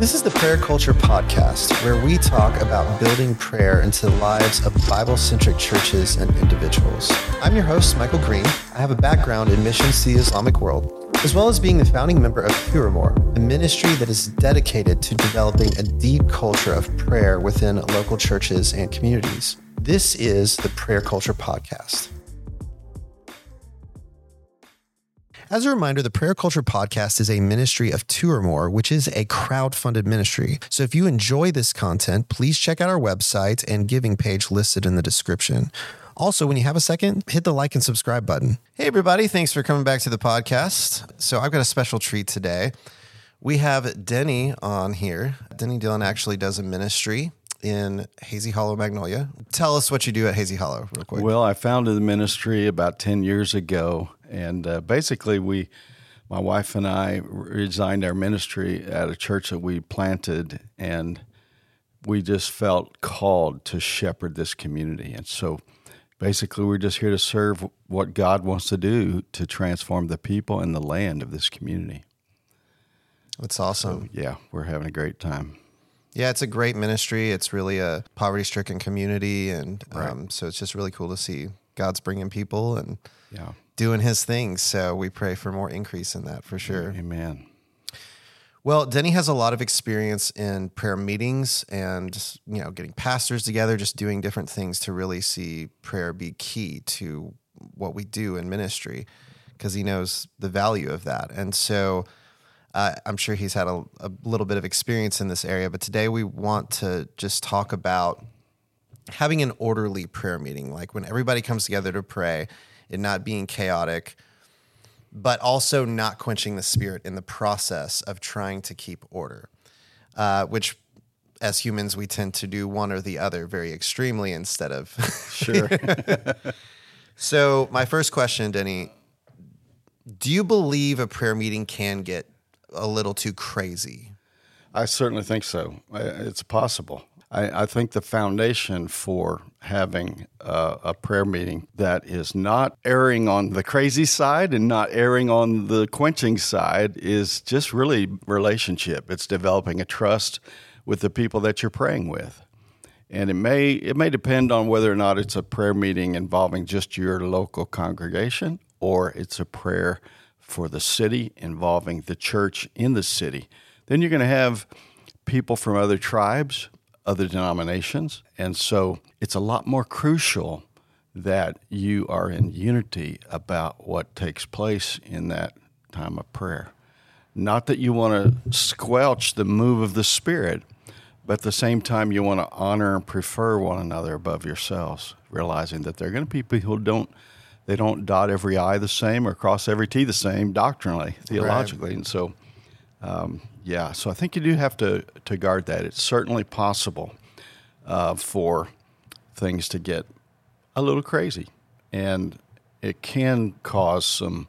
This is the Prayer Culture Podcast, where we talk about building prayer into the lives of Bible centric churches and individuals. I'm your host, Michael Green. I have a background in missions to the Islamic world, as well as being the founding member of two or more, a ministry that is dedicated to developing a deep culture of prayer within local churches and communities. This is the Prayer Culture Podcast. As a reminder, the Prayer Culture Podcast is a ministry of two or more, which is a crowd-funded ministry. So if you enjoy this content, please check out our website and giving page listed in the description. Also, when you have a second, hit the like and subscribe button. Hey, everybody. Thanks for coming back to the podcast. So, I've got a special treat today. We have Denny on here. Denny Dillon actually does a ministry in Hazy Hollow, Magnolia. Tell us what you do at Hazy Hollow, real quick. Well, I founded the ministry about 10 years ago and uh, basically, we, my wife and I, resigned our ministry at a church that we planted, and we just felt called to shepherd this community. And so, basically, we're just here to serve what God wants to do to transform the people and the land of this community. That's awesome. So, yeah, we're having a great time. Yeah, it's a great ministry. It's really a poverty stricken community. And right. um, so it's just really cool to see God's bringing people and yeah doing his thing. So we pray for more increase in that for sure. Amen. Well, Denny has a lot of experience in prayer meetings and you know getting pastors together, just doing different things to really see prayer be key to what we do in ministry, because he knows the value of that. And so uh, I'm sure he's had a, a little bit of experience in this area. But today we want to just talk about having an orderly prayer meeting, like when everybody comes together to pray it not being chaotic, but also not quenching the spirit in the process of trying to keep order, uh, which as humans we tend to do one or the other very extremely instead of sure. so my first question, Denny, do you believe a prayer meeting can get a little too crazy? I certainly think so. It's possible. I, I think the foundation for having a, a, prayer meeting that is not erring on the crazy side and not erring on the quenching side is just really relationship. It's developing a trust with the people that you're praying with. And it may it may depend on whether or not it's a prayer meeting involving just your local congregation or it's a prayer for the city involving the church in the city. Then you're going to have people from other tribes other denominations. And so it's a lot more crucial that you are in unity about what takes place in that time of prayer. Not that you want to squelch the move of the Spirit, but at the same time, you want to honor and prefer one another above yourselves, realizing that there are going to be people who don't. They don't dot every I the same or cross every T the same doctrinally, theologically. Right. And so um, yeah, so I think you do have to, to guard that. It's certainly possible uh, for things to get a little crazy, and it can cause some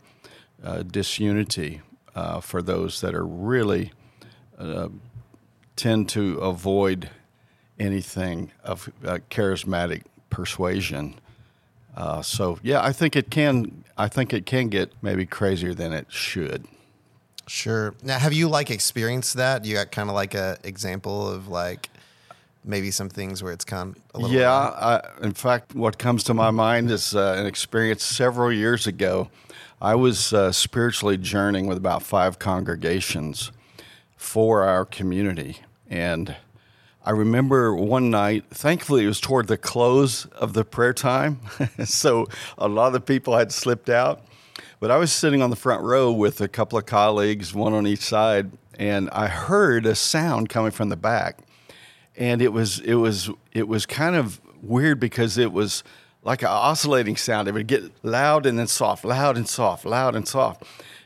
uh, disunity uh, for those that are really uh, tend to avoid anything of uh, charismatic persuasion. Uh, so yeah, I think it can. I think it can get maybe crazier than it should. Sure. Now, have you like experienced that? You got kind of like a example of like maybe some things where it's kind of yeah. I, in fact, what comes to my mind is uh, an experience several years ago. I was uh, spiritually journeying with about five congregations for our community, and I remember one night. Thankfully, it was toward the close of the prayer time, so a lot of the people had slipped out but I was sitting on the front row with a couple of colleagues, one on each side, and I heard a sound coming from the back. And it was it was it was kind of weird because it was like an oscillating sound. It would get loud and then soft, loud and soft, loud and soft.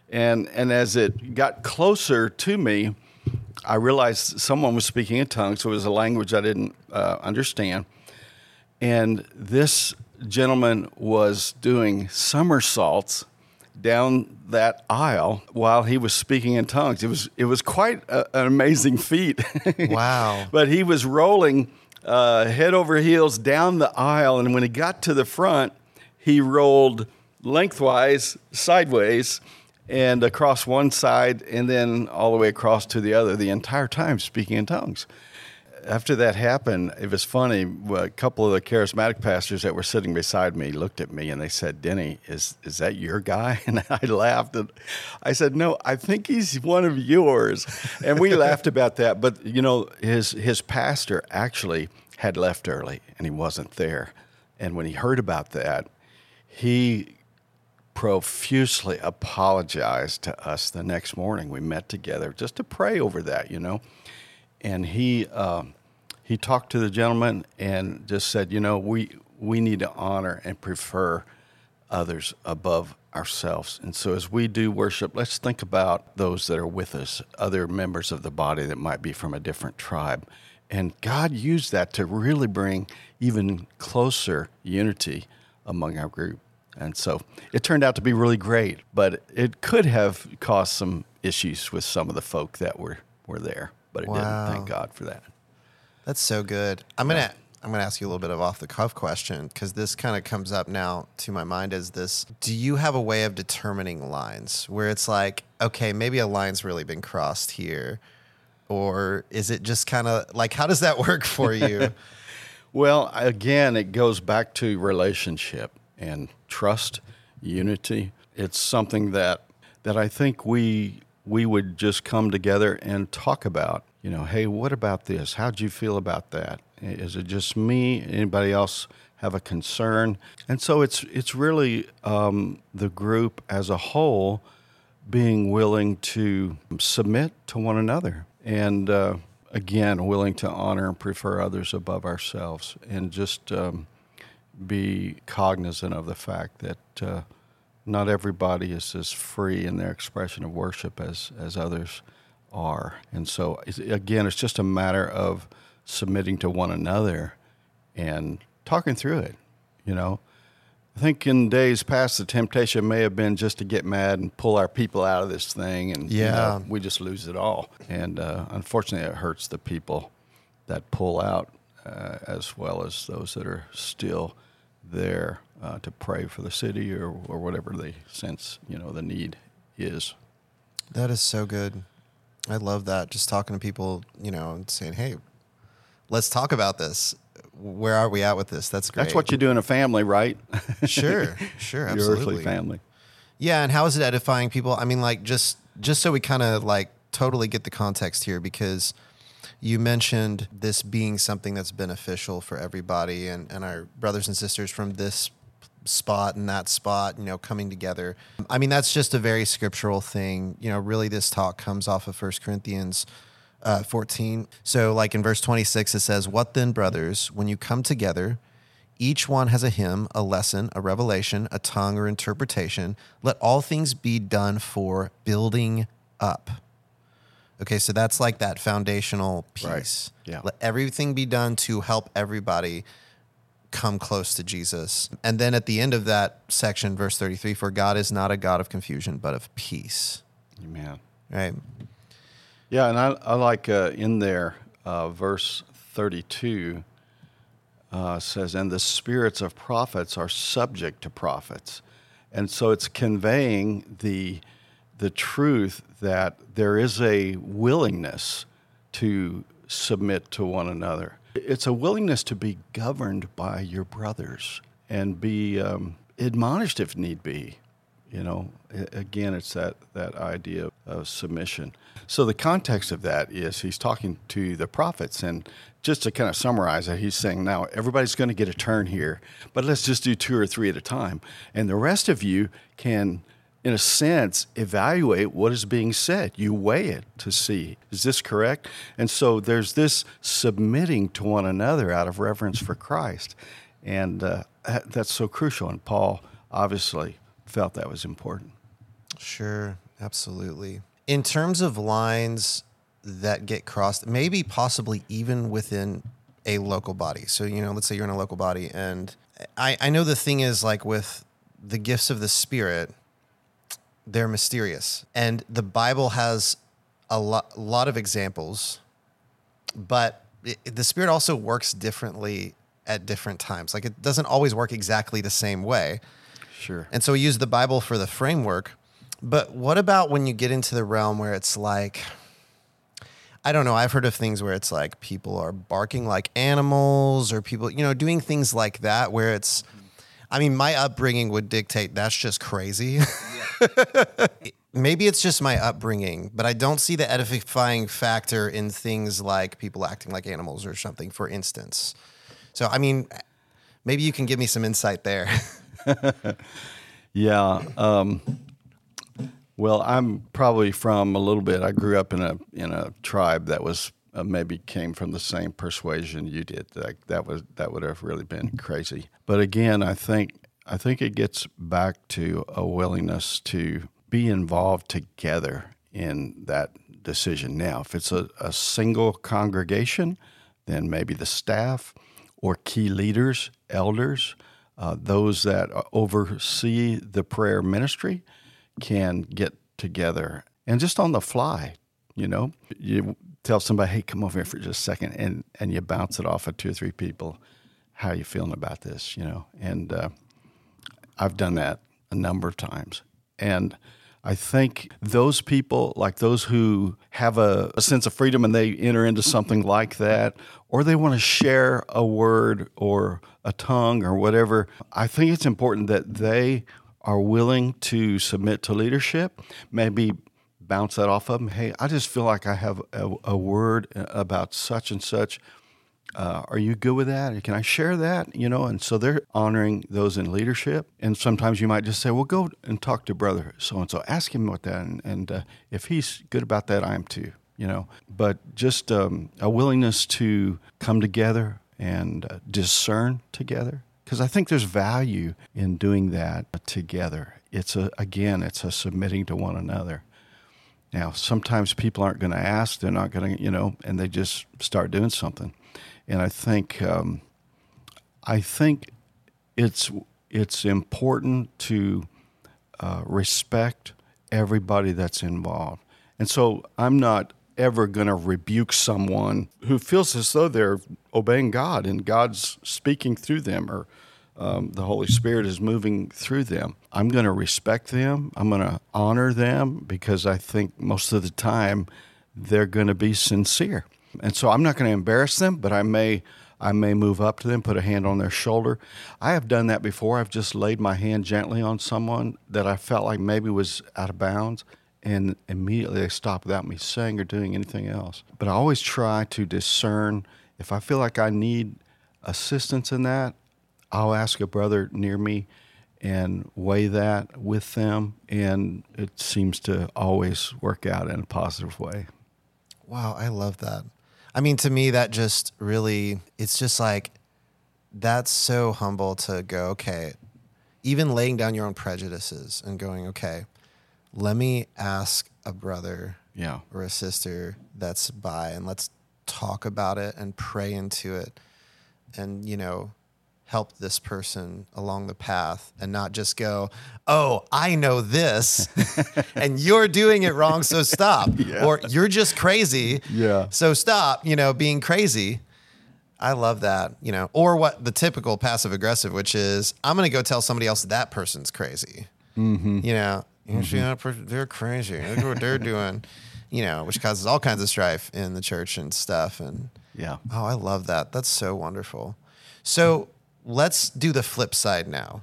And and as it got closer to me, I realized someone was speaking in tongues. So it was a language I didn't uh, understand. And this gentleman was doing somersaults down that aisle while he was speaking in tongues. It was it was quite a, an amazing feat. Wow! but he was rolling uh, head over heels down the aisle, and when he got to the front, he rolled lengthwise, sideways, and across one side and then all the way across to the other the entire time speaking in tongues after that happened, it was funny. A couple of the charismatic pastors that were sitting beside me looked at me and they said, "Denny, is is that your guy?" And I laughed and I said, "No, I think he's one of yours." And we laughed about that. But you know, his his pastor actually had left early and he wasn't there. And when he heard about that, he profusely apologized to us the next morning. We met together just to pray over that, you know and he um, he talked to the gentleman and just said, you know, we we need to honor and prefer others above ourselves. And so as we do worship, let's think about those that are with us, other members of the body that might be from a different tribe. And God used that to really bring even closer unity among our group. And so it turned out to be really great, but it could have caused some issues with some of the folk that were, were there but it wow. didn't. Thank God for that. That's so good. I'm gonna I'm gonna ask you a little bit of off the cuff question because this kind of comes up now to my mind. Is this? Do you have a way of determining lines where it's like, okay, maybe a line's really been crossed here, or is it just kind of like how does that work for you? well, again, it goes back to relationship and trust, unity. It's something that that I think we we would just come together and talk about, you know, hey, what about this? How'd you feel about that? Is it just me? Anybody else have a concern? And so it's it's really um, the group as a whole being willing to submit to one another and uh, again willing to honor and prefer others above ourselves and just um, be cognizant of the fact that. Uh, not everybody is as free in their expression of worship as, as others are. And so, again, it's just a matter of submitting to one another and talking through it. You know, I think in days past, the temptation may have been just to get mad and pull our people out of this thing, and yeah, you know, we just lose it all. And uh, unfortunately, it hurts the people that pull out uh, as well as those that are still there uh, to pray for the city or, or whatever they sense you know the need is. That is so good. I love that. Just talking to people, you know, and saying, "Hey, let's talk about this. Where are we at with this?" That's great. That's what you do in a family, right? sure, sure, absolutely. Your earthly family. Yeah, and how is it edifying people? I mean, like just just so we kind of like totally get the context here, because you mentioned this being something that's beneficial for everybody and, and our brothers and sisters from this spot and that spot, you know, coming together. I mean, that's just a very scriptural thing. You know, really, this talk comes off of First Corinthians uh, 14. So, like in verse 26, it says, What then, brothers, when you come together, each one has a hymn, a lesson, a revelation, a tongue, or interpretation. Let all things be done for building up. Okay, so that's like that foundational piece. Right. Yeah. Let everything be done to help everybody come close to Jesus. And then at the end of that section, verse 33 For God is not a God of confusion, but of peace. Amen. Right. Yeah, and I, I like uh, in there, uh, verse 32 uh, says, And the spirits of prophets are subject to prophets. And so it's conveying the, the truth that there is a willingness to submit to one another. It's a willingness to be governed by your brothers and be um, admonished if need be. You know, again, it's that, that idea of submission. So the context of that is he's talking to the prophets, and just to kind of summarize it, he's saying, now everybody's going to get a turn here, but let's just do two or three at a time, and the rest of you can in a sense, evaluate what is being said. You weigh it to see, is this correct? And so there's this submitting to one another out of reverence for Christ. And uh, that's so crucial. And Paul obviously felt that was important. Sure, absolutely. In terms of lines that get crossed, maybe possibly even within a local body. So, you know, let's say you're in a local body. And I, I know the thing is like with the gifts of the Spirit, they're mysterious. And the Bible has a lot, lot of examples, but it, the Spirit also works differently at different times. Like it doesn't always work exactly the same way. Sure. And so we use the Bible for the framework, But what about when you get into the realm where it's like, I don't know. I've heard of things where it's like people are barking like animals or people, you know, doing things like that where it's, I mean, my upbringing would dictate that's just crazy. Maybe it's just my upbringing, but I don't see the edifying factor in things like people acting like animals or something, for instance. So, I mean, maybe you can give me some insight there. yeah. Um, well, I'm probably from a little bit. I grew up in a in a tribe that was uh, maybe came from the same persuasion you did. That that was that would have really been crazy. But again, I think I think it gets back to a willingness to be involved together in that decision. Now, if it's a, a single congregation, then maybe the staff or key leaders, elders, uh, those that oversee the prayer ministry can get together and just on the fly, you know, you tell somebody, hey, come over here for just a second, and, and you bounce it off of two or three people. How you feeling about this? You know, and uh, I've done that a number of times. And I think those people, like those who have a, a, sense of freedom and they enter into something like that, or they want to share a word or a tongue or whatever, I think it's important that they are willing to submit to leadership, maybe bounce that off of them. Hey, I just feel like I have a, a word about such and such. Uh, are you good with that? Can I share that? You know, and so they're honoring those in leadership. And sometimes you might just say, well, go and talk to brother so and so. Ask him about that. And, and uh, if he's good about that, I am too, you know. But just um, a willingness to come together and uh, discern together because I think there's value in doing that together. It's a again, it's a submitting to one another. Now, sometimes people aren't going to ask; they're not going to, you know, and they just start doing something. And I think, um, I think it's it's important to uh, respect everybody that's involved. And so I'm not ever going to rebuke someone who feels as though they're obeying God and God's speaking through them or um, the Holy Spirit is moving through them. I'm going to respect them. I'm going to honor them because I think most of the time they're going to be sincere. And so I'm not going to embarrass them, but I may I may move up to them, put a hand on their shoulder. I have done that before. I've just laid my hand gently on someone that I felt like maybe was out of bounds and immediately they stop without me saying or doing anything else. But I always try to discern if I feel like I need assistance in that, I'll ask a brother near me and weigh that with them, and it seems to always work out in a positive way. Wow, I love that. I mean, to me, that just really, it's just like, that's so humble to go, okay, even laying down your own prejudices and going, okay, let me ask a brother yeah. or a sister that's by and let's talk about it and pray into it and you know help this person along the path and not just go oh i know this and you're doing it wrong so stop yeah. or you're just crazy yeah so stop you know being crazy i love that you know or what the typical passive aggressive which is i'm going to go tell somebody else that person's crazy mm-hmm. you know Mm-hmm. they're crazy. Look what they're doing, you know, which causes all kinds of strife in the church and stuff. And yeah, oh, I love that. That's so wonderful. So let's do the flip side now.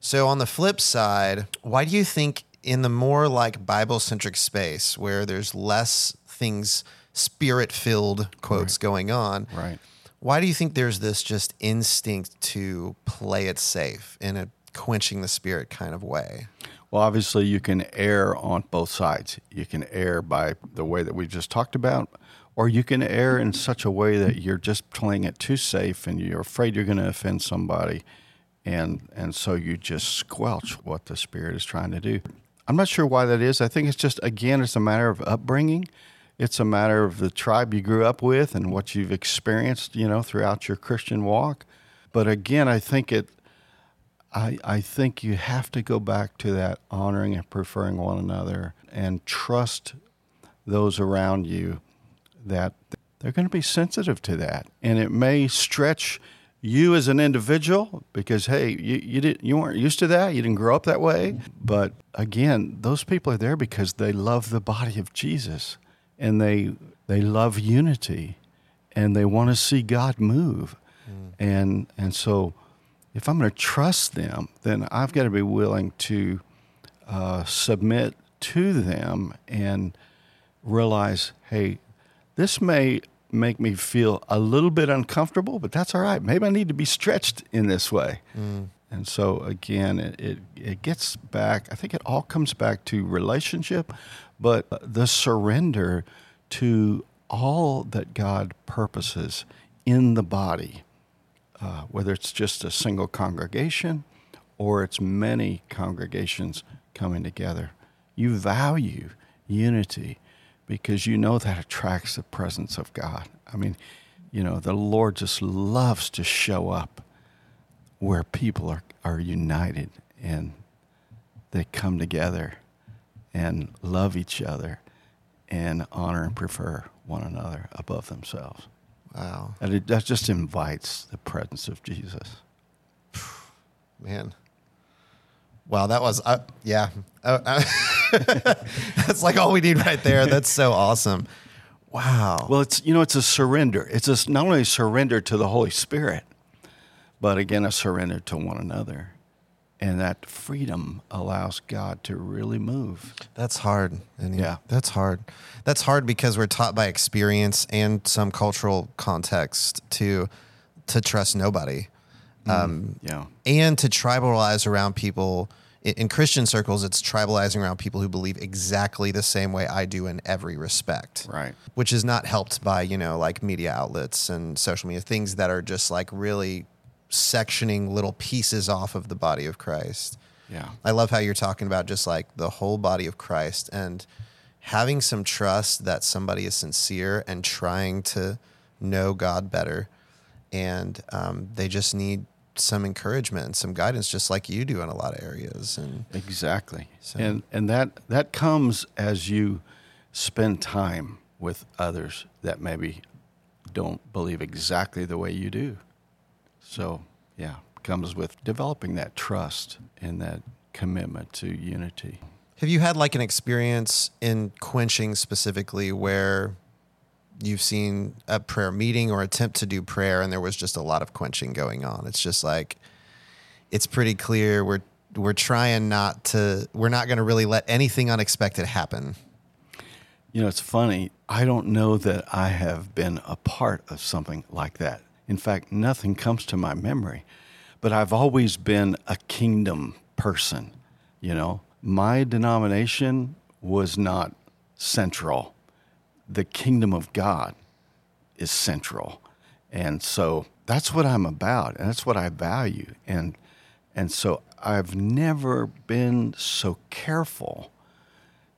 So on the flip side, why do you think in the more like Bible centric space where there's less things spirit filled quotes right. going on, right? Why do you think there's this just instinct to play it safe in a quenching the spirit kind of way? Well, obviously, you can err on both sides. You can err by the way that we just talked about, or you can err in such a way that you're just playing it too safe and you're afraid you're going to offend somebody, and and so you just squelch what the Spirit is trying to do. I'm not sure why that is. I think it's just again, it's a matter of upbringing. It's a matter of the tribe you grew up with and what you've experienced, you know, throughout your Christian walk. But again, I think it I, I think you have to go back to that honoring and preferring one another and trust those around you that they're going to be sensitive to that. And it may stretch you as an individual because hey you, you didn't you weren't used to that you didn't grow up that way but again those people are there because they love the body of jesus and they they love unity and they want to see god move mm. and and so if i'm going to trust them then i've got to be willing to uh, submit to them and realize hey this may make me feel a little bit uncomfortable, but that's all right. Maybe I need to be stretched in this way. Mm. And so again, it, it, it gets back. I think it all comes back to relationship, but the surrender to all that God purposes in the body, uh, whether it's just a single congregation or it's many congregations coming together. You value unity because you know that attracts the presence of God. I mean, you know, the Lord just loves to show up where people are, are united and they come together and love each other and honor and prefer one another above themselves. Wow. And it, that just invites the presence of Jesus. Man. Wow, that was, uh, yeah. Uh, uh That's like all we need right there. That's so awesome. Wow. Well, it's you know it's a surrender. It's a, not only a surrender to the Holy Spirit, but again a surrender to one another. And that freedom allows God to really move. That's hard. And yeah, that's hard. That's hard because we're taught by experience and some cultural context to to trust nobody. Mm, um, yeah, and to tribalize around people in Christian circles, it's tribalizing around people who believe exactly the same way I do in every respect. Right. Which is not helped by, you know, like media outlets and social media, things that are just like really sectioning little pieces off of the body of Christ. Yeah. I love how you're talking about just like the whole body of Christ and having some trust that somebody is sincere and trying to know God better. And um, they just need some encouragement and some guidance, just like you do in a lot of areas. And exactly, so. and and that that comes as you spend time with others that maybe don't believe exactly the way you do. So yeah, comes with developing that trust and that commitment to unity. Have you had like an experience in quenching specifically where you've seen a prayer meeting or attempt to do prayer and there was just a lot of quenching going on. It's just like it's pretty clear we're we're trying not to we're not going to really let anything unexpected happen. You know, it's funny. I don't know that I have been a part of something like that. In fact, nothing comes to my memory. But I've always been a kingdom person, you know. My denomination was not central the kingdom of God is central. And so that's what I'm about, and that's what I value. And and so I've never been so careful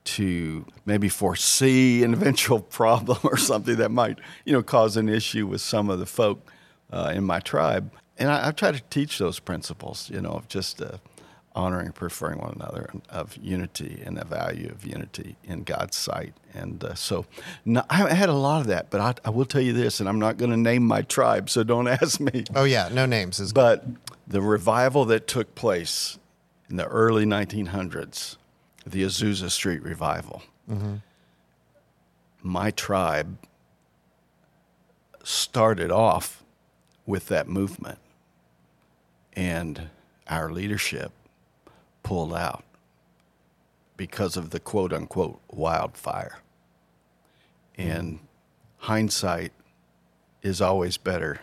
to maybe foresee an eventual problem or something that might, you know, cause an issue with some of the folk uh, in my tribe. And I, I, try to teach those principles, you know, of just uh, honoring and preferring one another, of unity and the value of unity in God's sight. And uh, so no, I had a lot of that, but I, I will tell you this, and I'm not going to name my tribe, so don't ask me. Oh, yeah, no names. Is but the revival that took place in the early 1900s, the Azusa Street revival, mm-hmm. my tribe started off with that movement. And our leadership pulled out because of the quote unquote wildfire. And hindsight is always better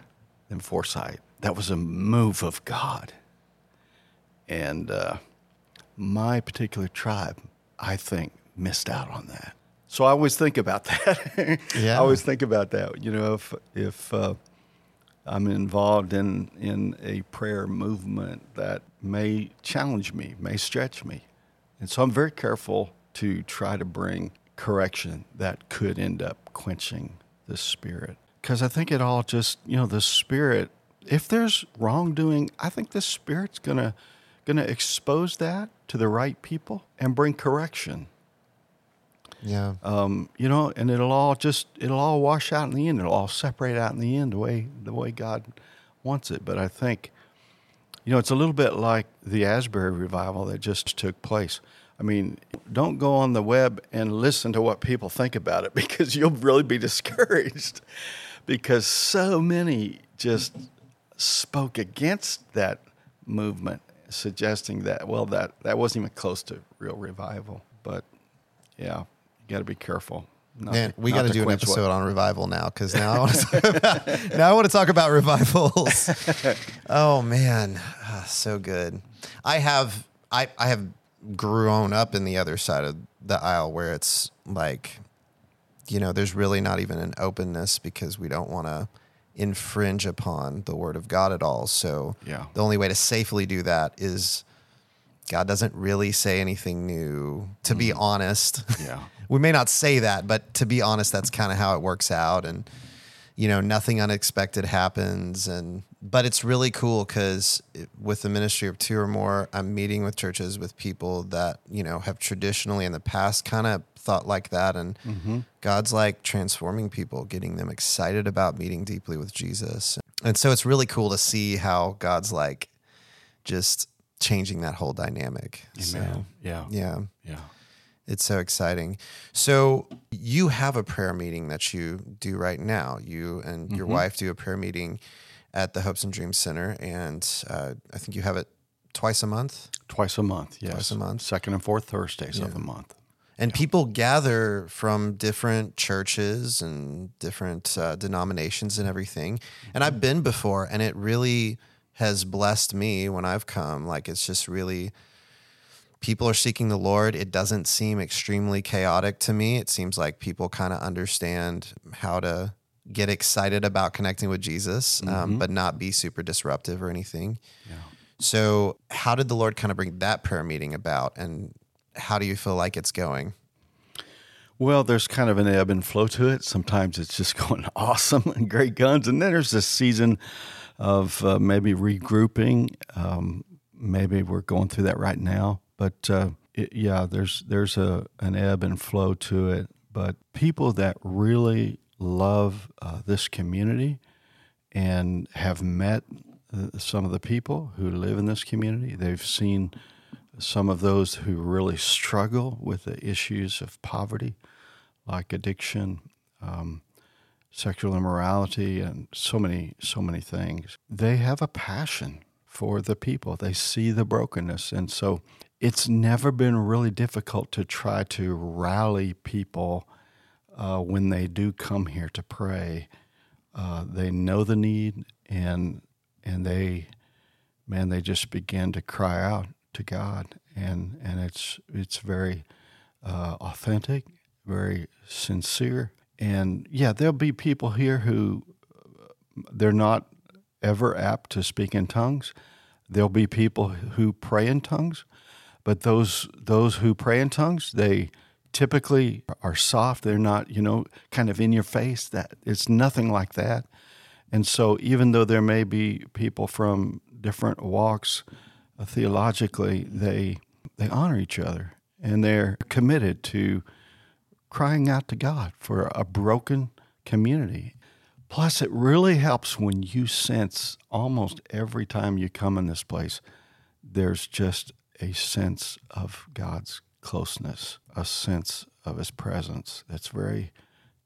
than foresight. That was a move of God. And uh, my particular tribe, I think, missed out on that. So I always think about that. yeah. I always think about that. You know, if if uh, I'm involved in, in a prayer movement that may challenge me, may stretch me. And so I'm very careful to try to bring correction that could end up quenching the spirit. Because I think it all just, you know, the spirit, if there's wrongdoing, I think the spirit's going to going to expose that to the right people and bring correction. Yeah. Um, you know, and it'll all just it'll all wash out in the end. It'll all separate out in the end the way the way God wants it. But I think, you know, it's a little bit like the Asbury revival that just took place. I mean, don't go on the web and listen to what people think about it because you'll really be discouraged because so many just spoke against that movement, suggesting that, well, that, that wasn't even close to real revival. But yeah, got to be careful. Man, to, we got to do an episode what? on revival now because now I want to talk about now I want to talk about revivals. oh man, oh, so good. I have I I have grown up in the other side of the aisle where it's like, you know, there's really not even an openness because we don't want to infringe upon the word of God at all. So yeah. the only way to safely do that is God doesn't really say anything new. To mm. be honest, yeah, we may not say that, but to be honest, that's kind of how it works out. And you know, nothing unexpected happens. And but it's really cool because with the ministry of two or more, I'm meeting with churches with people that you know have traditionally in the past kind of thought like that, and mm-hmm. God's like transforming people, getting them excited about meeting deeply with Jesus. And so it's really cool to see how God's like just changing that whole dynamic. Amen. So, yeah. Yeah. Yeah. It's so exciting. So you have a prayer meeting that you do right now. You and mm-hmm. your wife do a prayer meeting at the Hopes and Dreams Center, and uh, I think you have it twice a month. Twice a month, yes. Twice a month. Second and fourth Thursdays yeah. of the month. And yeah. people gather from different churches and different uh, denominations and everything. And I've been before, and it really has blessed me when I've come. Like it's just really people are seeking the Lord. It doesn't seem extremely chaotic to me. It seems like people kind of understand how to get excited about connecting with Jesus, um, mm-hmm. but not be super disruptive or anything. Yeah. So, how did the Lord kind of bring that prayer meeting about, and how do you feel like it's going? Well, there's kind of an ebb and flow to it. Sometimes it's just going awesome and great guns, and then there's this season of uh, maybe regrouping. Um, maybe we're going through that right now, but uh, it, yeah, there's there's a an ebb and flow to it. But people that really love uh, this community and have met uh, some of the people who live in this community, they've seen some of those who really struggle with the issues of poverty, like addiction. Um, sexual immorality and so many so many things. They have a passion for the people. They see the brokenness. And so it's never been really difficult to try to rally people uh, when they do come here to pray. Uh, they know the need and and they man they just begin to cry out to God. And and it's it's very uh, authentic very sincere and yeah, there'll be people here who they're not ever apt to speak in tongues. There'll be people who pray in tongues, but those those who pray in tongues, they typically are soft. They're not, you know, kind of in your face. That it's nothing like that. And so, even though there may be people from different walks uh, theologically, they they honor each other and they're committed to crying out to God for a broken community. Plus, it really helps when you sense almost every time you come in this place, there's just a sense of God's closeness, a sense of His presence that's very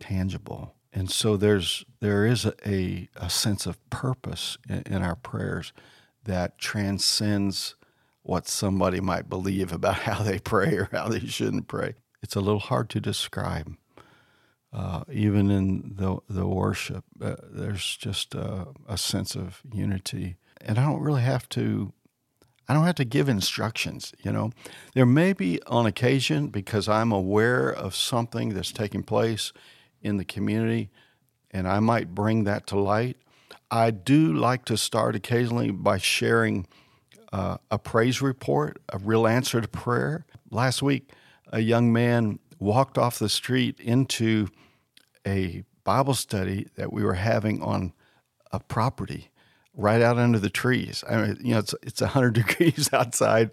tangible. And so there's there is a, a, a sense of purpose in, in our prayers that transcends what somebody might believe about how they pray or how they shouldn't pray it's a little hard to describe. Uh, even in the the worship, uh, there's just a, a sense of unity, and I don't really have to. I don't have to give instructions. You know, there may be on occasion because I'm aware of something that's taking place in the community, and I might bring that to light. I do like to start occasionally by sharing uh, a praise report, a real answer to prayer. Last week, a young man walked off the street into a Bible study that we were having on a property right out under the trees. I mean, you know, it's it's 100 degrees outside,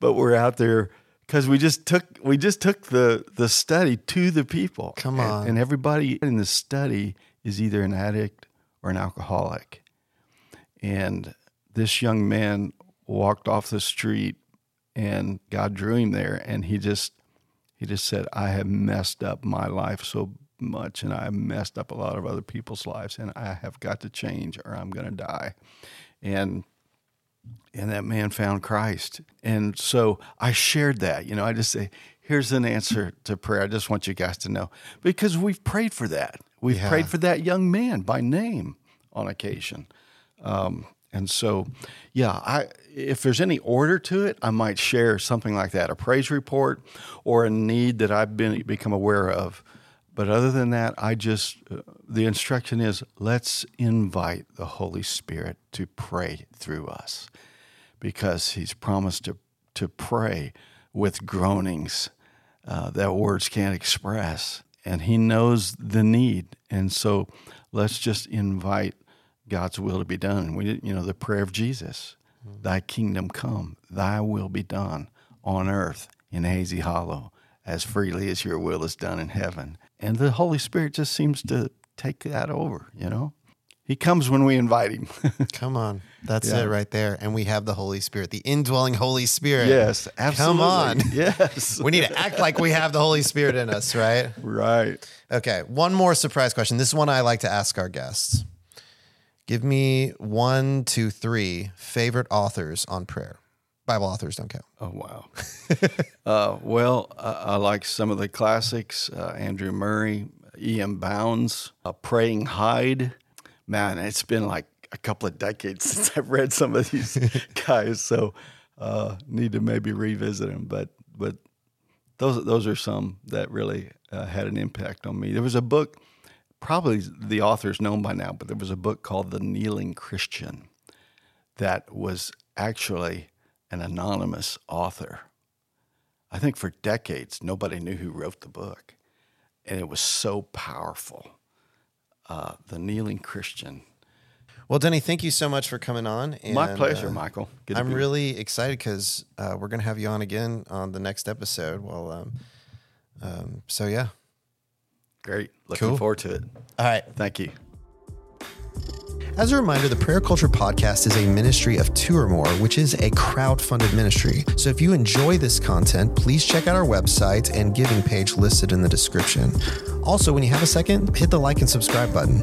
but we're out there because we just took we just took the the study to the people. Come on, and, and everybody in the study is either an addict or an alcoholic, And this young man walked off the street and God drew him there and he just he just said, I have messed up my life so much and I have messed up a lot of other people's lives and I have got to change or I'm gonna die. And and that man found Christ. And so I shared that. You know, I just say, here's an answer to prayer. I just want you guys to know because we've prayed for that. We've Yeah. prayed for that young man by name on occasion. Um, and so, yeah, I if there's any order to it, I might share something like that, a praise report or a need that I've been become aware of. But other than that, I just uh, the instruction is let's invite the Holy Spirit to pray through us because he's promised to to pray with groanings uh, that words can't express, and he knows the need. And so, let's just invite God's will to be done. We, did- you know, the prayer of Jesus: mm-hmm. "Thy kingdom come, Thy will be done on earth in Hazy Hollow, as freely as Your will is done in heaven." And the Holy Spirit just seems to take that over. You know, He comes when we invite Him. Come on. That's Yeah. it right there. And we have the Holy Spirit, the indwelling Holy Spirit. yes, Come on. Yes. We need to act like we have the Holy Spirit in us, right? right. Okay, one more surprise question. This is one I like to ask our guests. Give me one, two, three favorite authors on prayer. Bible authors don't count. Oh wow. uh, well, I, I like some of the classics: uh, Andrew Murray, E.M. Bounds, uh, Praying Hyde. Man, it's been like a couple of decades since I've read some of these guys, so uh, need to maybe revisit them. But but those those are some that really uh, had an impact on me. There was a book, probably the author is known by now, but there was a book called The Kneeling Christian that was actually an anonymous author. I think for decades nobody knew who wrote the book, and it was so powerful. Uh, the Kneeling Christian. Well, Denny, thank you so much for coming on. And, My pleasure, uh, Michael. Good I'm really excited because uh, we're going to have you on again on the next episode. Well, um, um, so yeah. Great. Looking Cool. forward to it. All right. Thank you. As a reminder, the Prayer Culture Podcast is a ministry of two or more, which is a crowd funded ministry. So if you enjoy this content, please check out our website and giving page listed in the description. Also, when you have a second, hit the like and subscribe button.